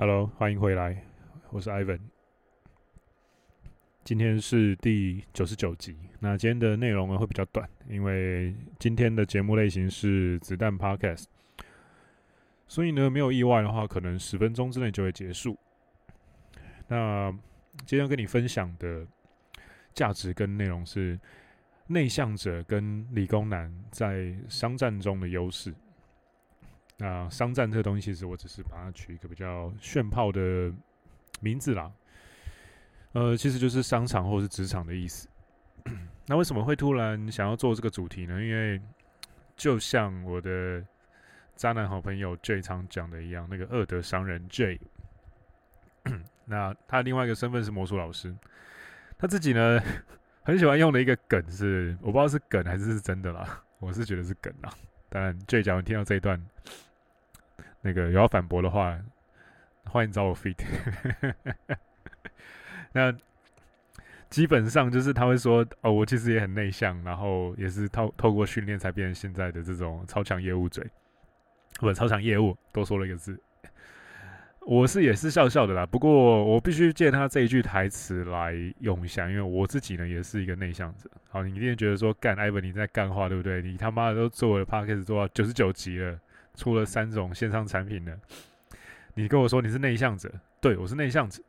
Hello，欢迎回来，我是 Ivan。今天是第九十九集。那今天的内容呢会比较短，因为今天的节目类型是子弹 Podcast，所以呢没有意外的话，可能十分钟之内就会结束。那今天要跟你分享的价值跟内容是内向者跟理工男在商战中的优势。那商战这个东西，其实我只是把它取一个比较炫炮的名字啦。呃，其实就是商场或是职场的意思。那为什么会突然想要做这个主题呢？因为就像我的渣男好朋友 J 常讲的一样，那个恶德商人 J，那他另外一个身份是魔术老师，他自己呢很喜欢用的一个梗是，我不知道是梗还是是真的啦，我是觉得是梗啦。当然，J 假如听到这一段。那个有要反驳的话，欢迎找我 fit。那基本上就是他会说：“哦，我其实也很内向，然后也是透透过训练才变成现在的这种超强业务嘴，不，超强业务。”多说了一个字，我是也是笑笑的啦。不过我必须借他这一句台词来用一下，因为我自己呢也是一个内向者。好，你一定觉得说干艾文你在干话，对不对？你他妈的都做了 podcast 做到九十九集了。出了三种线上产品的，你跟我说你是内向者，对，我是内向者，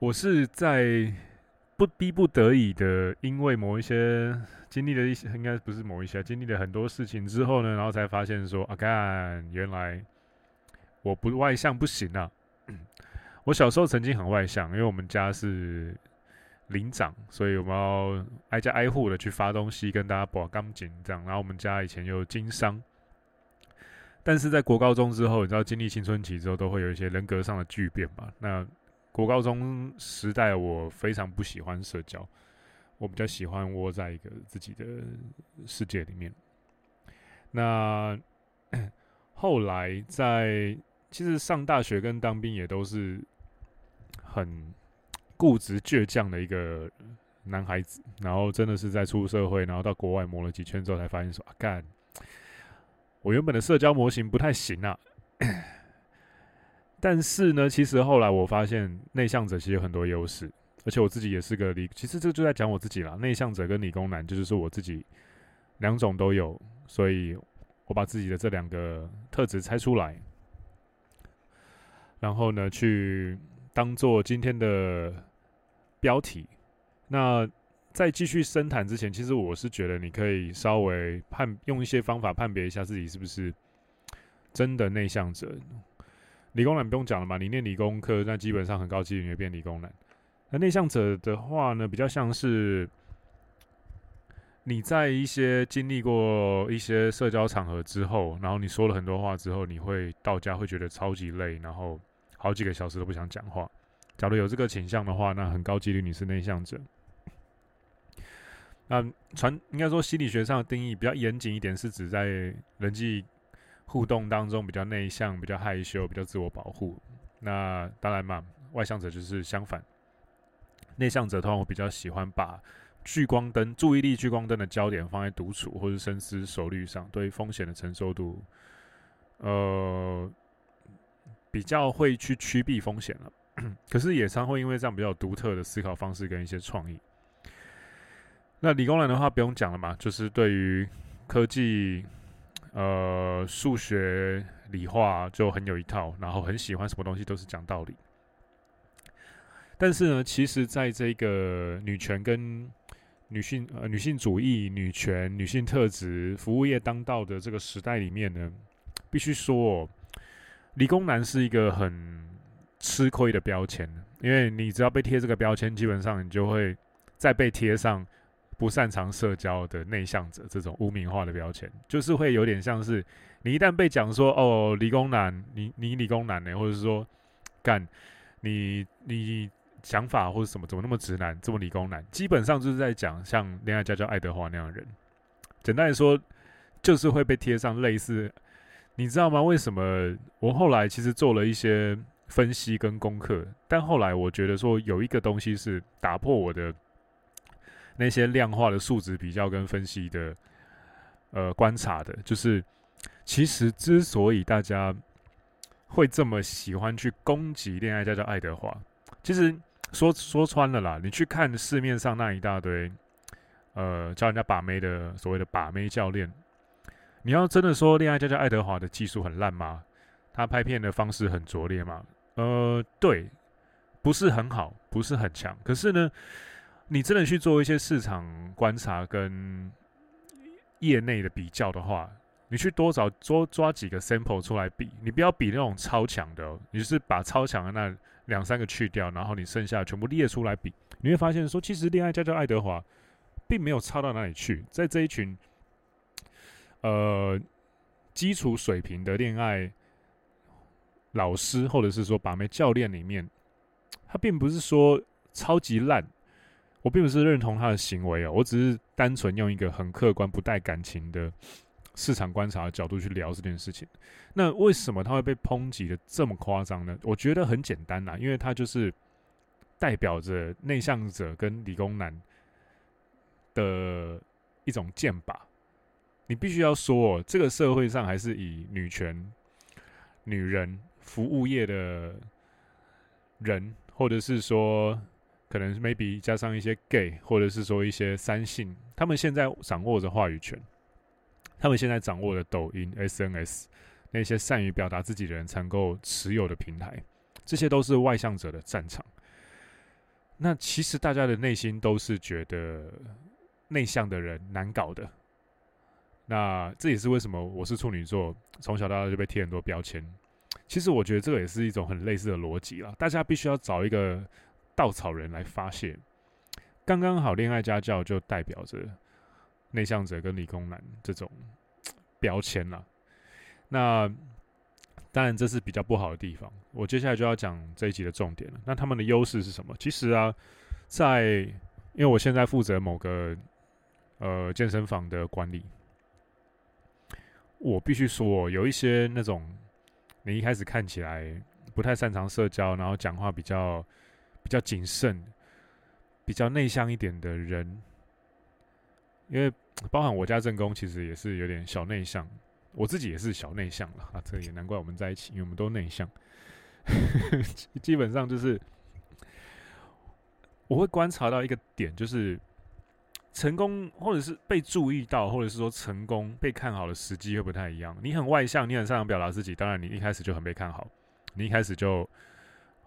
我是在不逼不得已的，因为某一些经历了一些，应该不是某一些，经历了很多事情之后呢，然后才发现说啊，干，原来我不外向不行啊。我小时候曾经很外向，因为我们家是领长，所以我们要挨家挨户的去发东西，跟大家绑钢筋这样。然后我们家以前有经商。但是在国高中之后，你知道经历青春期之后，都会有一些人格上的巨变嘛。那国高中时代，我非常不喜欢社交，我比较喜欢窝在一个自己的世界里面。那后来在其实上大学跟当兵也都是很固执倔强的一个男孩子，然后真的是在出社会，然后到国外磨了几圈之后，才发现说啊干。我原本的社交模型不太行啊，但是呢，其实后来我发现内向者其实有很多优势，而且我自己也是个理，其实这就在讲我自己啦。内向者跟理工男就是说我自己两种都有，所以我把自己的这两个特质拆出来，然后呢，去当做今天的标题。那在继续深谈之前，其实我是觉得你可以稍微判用一些方法判别一下自己是不是真的内向者。理工男不用讲了嘛，你念理工科，那基本上很高几率你会变理工男。那内向者的话呢，比较像是你在一些经历过一些社交场合之后，然后你说了很多话之后，你会到家会觉得超级累，然后好几个小时都不想讲话。假如有这个倾向的话，那很高几率你是内向者。那传应该说心理学上的定义比较严谨一点，是指在人际互动当中比较内向、比较害羞、比较自我保护。那当然嘛，外向者就是相反。内向者通常我比较喜欢把聚光灯、注意力聚光灯的焦点放在独处或是深思熟虑上，对风险的承受度，呃，比较会去趋避风险了。可是也常会因为这样比较独特的思考方式跟一些创意。那理工男的话不用讲了嘛，就是对于科技、呃数学、理化就很有一套，然后很喜欢什么东西都是讲道理。但是呢，其实在这个女权跟女性呃女性主义、女权、女性特质、服务业当道的这个时代里面呢，必须说哦，理工男是一个很吃亏的标签，因为你只要被贴这个标签，基本上你就会再被贴上。不擅长社交的内向者，这种污名化的标签，就是会有点像是你一旦被讲说哦，理工男，你你理工男呢，或者是说干你你想法或者什么怎么那么直男，这么理工男，基本上就是在讲像恋爱家教爱德华那样的人。简单来说，就是会被贴上类似，你知道吗？为什么我后来其实做了一些分析跟功课，但后来我觉得说有一个东西是打破我的。那些量化的数值比较跟分析的，呃，观察的，就是其实之所以大家会这么喜欢去攻击恋爱家教爱德华？其实说说穿了啦，你去看市面上那一大堆，呃，教人家把妹的所谓的把妹教练，你要真的说恋爱家教爱德华的技术很烂吗？他拍片的方式很拙劣吗？呃，对，不是很好，不是很强。可是呢，你真的去做一些市场观察跟业内的比较的话，你去多找多抓几个 sample 出来比，你不要比那种超强的，你就是把超强的那两三个去掉，然后你剩下全部列出来比，你会发现说，其实恋爱家教爱德华并没有差到哪里去，在这一群呃基础水平的恋爱老师或者是说把妹教练里面，他并不是说超级烂，我并不是认同他的行为哦，我只是单纯用一个很客观、不带感情的市场观察的角度去聊这件事情。那为什么他会被抨击的这么夸张呢？我觉得很简单啦，因为他就是代表着内向者跟理工男的一种剑拔。你必须要说，哦这个社会上还是以女权、女人、服务业的人，或者是说。可能 maybe 加上一些 gay，或者是说一些三性，他们现在掌握着话语权，他们现在掌握着抖音、SNS 那些善于表达自己的人才能够持有的平台，这些都是外向者的战场。那其实大家的内心都是觉得内向的人难搞的。那这也是为什么我是处女座，从小到大就被贴很多标签。其实我觉得这个也是一种很类似的逻辑啦，大家必须要找一个。稻草人来发泄，刚刚好。恋爱家教就代表着内向者跟理工男这种标签了。那当然这是比较不好的地方。我接下来就要讲这一集的重点了。那他们的优势是什么？其实啊，在因为我现在负责某个呃健身房的管理，我必须说，有一些那种你一开始看起来不太擅长社交，然后讲话比较。比较谨慎、比较内向一点的人，因为包含我家正宫，其实也是有点小内向。我自己也是小内向了啊，这也难怪我们在一起，因为我们都内向。基本上就是我会观察到一个点，就是成功或者是被注意到，或者是说成功被看好的时机会不太一样。你很外向，你很擅长表达自己，当然你一开始就很被看好，你一开始就。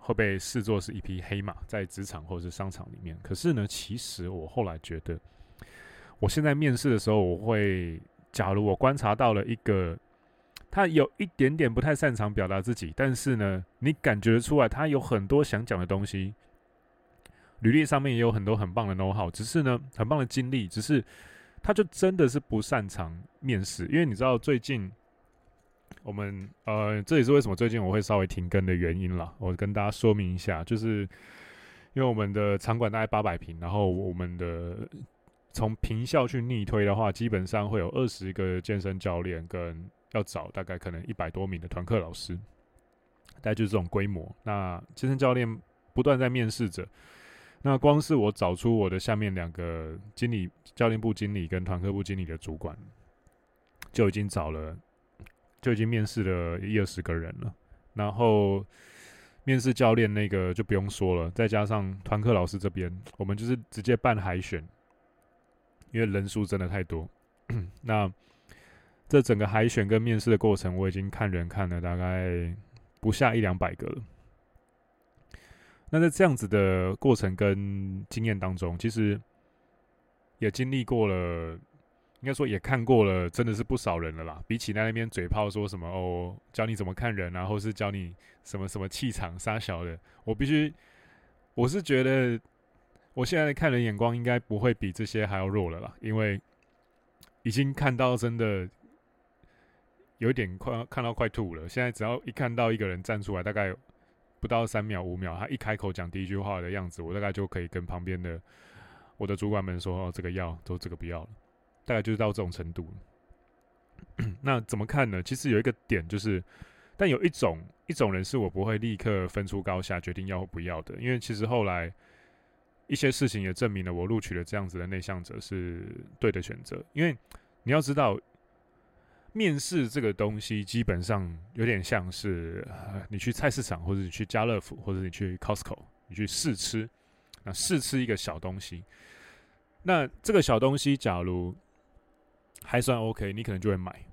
会被视作是一匹黑马，在职场或者是商场里面。可是呢，其实我后来觉得，我现在面试的时候，我会，假如我观察到了一个他有一点点不太擅长表达自己，但是呢，你感觉出来他有很多想讲的东西，履历上面也有很多很棒的 know-how，只是呢，很棒的经历，只是他就真的是不擅长面试，因为你知道最近。我们呃，这也是为什么最近我会稍微停更的原因啦。我跟大家说明一下，就是因为我们的场馆大概八百平，然后我们的从坪效去逆推的话，基本上会有二十个健身教练，跟要找大概可能一百多名的团课老师，大概就是这种规模。那健身教练不断在面试着，那光是我找出我的下面两个经理、教练部经理跟团课部经理的主管，就已经找了。就已经面试了一二十个人了，然后面试教练那个就不用说了，再加上团课老师这边，我们就是直接办海选，因为人数真的太多。那这整个海选跟面试的过程，我已经看人看了大概不下一两百个了。那在这样子的过程跟经验当中，其实也经历过了。应该说也看过了，真的是不少人了啦。比起在那边嘴炮说什么哦，教你怎么看人啊，或是教你什么什么气场杀小的，我必须，我是觉得我现在看人眼光应该不会比这些还要弱了啦，因为已经看到真的有点快看到快吐了。现在只要一看到一个人站出来，大概不到三秒五秒，他一开口讲第一句话的样子，我大概就可以跟旁边的我的主管们说哦，这个要，都这个不要了。大概就是到这种程度。那怎么看呢？其实有一个点就是，但有一种一种人是我不会立刻分出高下，决定要或不要的。因为其实后来一些事情也证明了，我录取了这样子的内向者是对的选择。因为你要知道，面试这个东西基本上有点像是，你去菜市场，或者你去家乐福，或者你去 Costco，你去试吃，那试吃一个小东西。那这个小东西假如还算 OK，你可能就会买。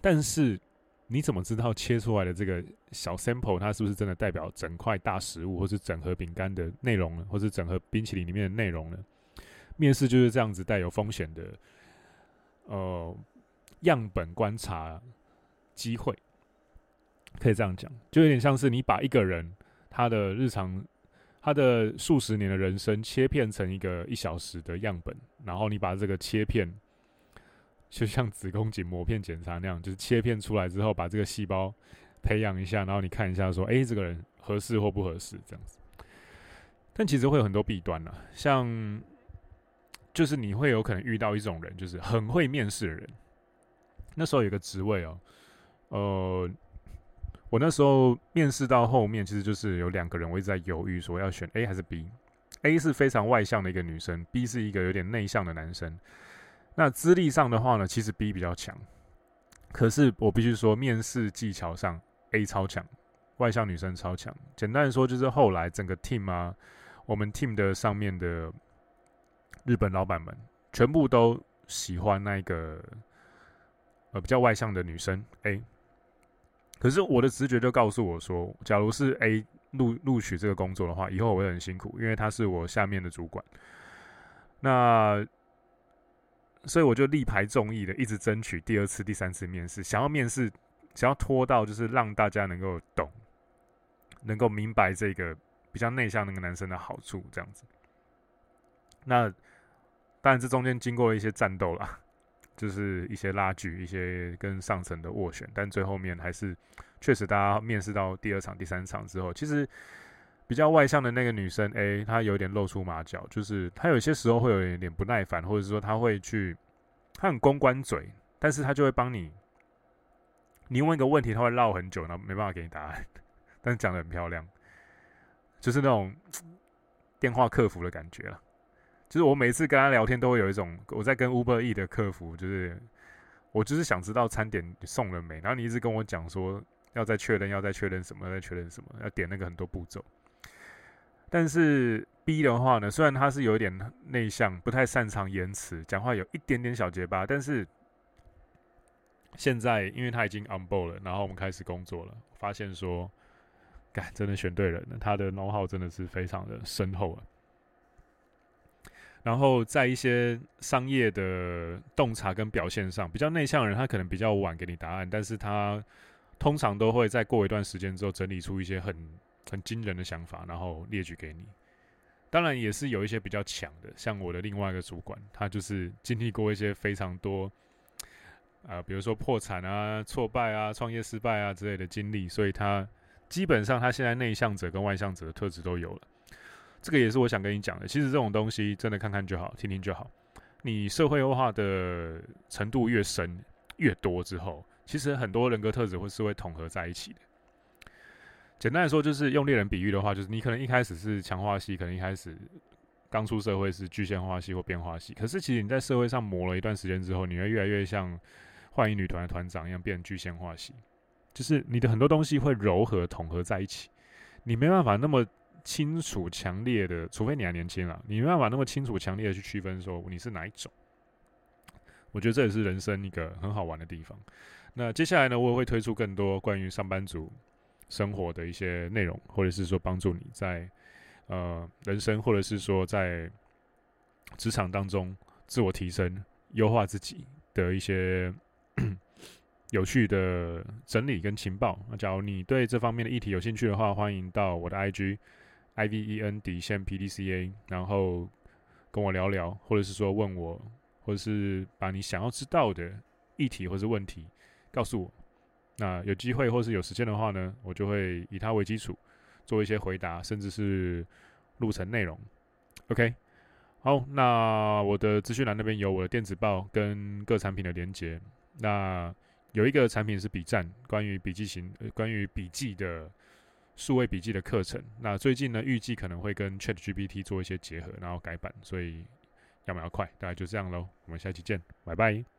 但是你怎么知道切出来的这个小 sample 它是不是真的代表整块大食物，或是整盒饼干的内容呢？或是整盒冰淇淋里面的内容呢？面试就是这样子带有风险的，呃。样本观察机会，可以这样讲，就有点像是你把一个人他的日常、他的数十年的人生切片成一个一小时的样本，然后你把这个切片，就像子宫颈抹片检查那样，就是切片出来之后，把这个细胞培养一下，然后你看一下说，哎，这个人合适或不合适这样子。但其实会有很多弊端啊，像就是你会有可能遇到一种人，就是很会面试的人。那时候有个职位哦，呃，我那时候面试到后面，其实就是有两个人，我一直在犹豫，说要选 A 还是 B。A 是非常外向的一个女生，B 是一个有点内向的男生。那资历上的话呢，其实 B 比较强。可是我必须说，面试技巧上 A 超强，外向女生超强。简单的说，就是后来整个 team 啊，我们 team 的上面的日本老板们，全部都喜欢那个。呃，比较外向的女生 A，可是我的直觉就告诉我说，假如是 A 录录取这个工作的话，以后我会很辛苦，因为他是我下面的主管。那所以我就力排众议的，一直争取第二次、第三次面试，想要面试，想要拖到就是让大家能够懂，能够明白这个比较内向那个男生的好处，这样子。那当然，这中间经过了一些战斗啦。就是一些拉锯，一些跟上层的斡旋，但最后面还是确实，大家面试到第二场、第三场之后，其实比较外向的那个女生，诶，她有点露出马脚，就是她有些时候会有一点不耐烦，或者是说她会去，她很公关嘴，但是她就会帮你，你问一个问题，她会绕很久，然后没办法给你答案，但是讲得很漂亮，就是那种 电话客服的感觉了。就是我每次跟他聊天，都会有一种我在跟 Uber E 的客服，就是我就是想知道餐点送了没，然后你一直跟我讲说要再确认，要再确认什么，再确认什么，要点那个很多步骤。但是 B 的话呢，虽然他是有点内向，不太擅长言辞，讲话有一点点小结巴，但是现在因为他已经 on board 了，然后我们开始工作了，发现说，干真的选对人了，他的 know how 真的是非常的深厚啊。然后在一些商业的洞察跟表现上，比较内向的人，他可能比较晚给你答案，但是他通常都会在过一段时间之后整理出一些很很惊人的想法，然后列举给你。当然也是有一些比较强的，像我的另外一个主管，他就是经历过一些非常多，呃，比如说破产啊、挫败啊、创业失败啊之类的经历，所以他基本上他现在内向者跟外向者的特质都有了。这个也是我想跟你讲的。其实这种东西真的看看就好，听听就好。你社会化的程度越深越多之后，其实很多人格特质会是会统合在一起的。简单来说，就是用猎人比喻的话，就是你可能一开始是强化系，可能一开始刚出社会是具现化系或变化系。可是其实你在社会上磨了一段时间之后，你会越来越像幻影女团的团长一样变具现化系，就是你的很多东西会柔和统合在一起，你没办法那么。清楚、强烈的，除非你还年轻啊，你没办法那么清楚、强烈的去区分说你是哪一种。我觉得这也是人生一个很好玩的地方。那接下来呢，我也会推出更多关于上班族生活的一些内容，或者是说帮助你在呃人生，或者是说在职场当中自我提升、优化自己的一些有趣的整理跟情报。那假如你对这方面的议题有兴趣的话，欢迎到我的 IG。I V E N 底线 P D C A，然后跟我聊聊，或者是说问我，或者是把你想要知道的议题或是问题告诉我。那有机会或是有时间的话呢，我就会以它为基础做一些回答，甚至是录成内容。OK，好，那我的资讯栏那边有我的电子报跟各产品的连结。那有一个产品是笔站，关于笔记型，呃，关于笔记的。数位笔记的课程，那最近呢，预计可能会跟 ChatGPT 做一些结合，然后改版，所以要么要快，大概就这样喽。我们下期见，拜拜。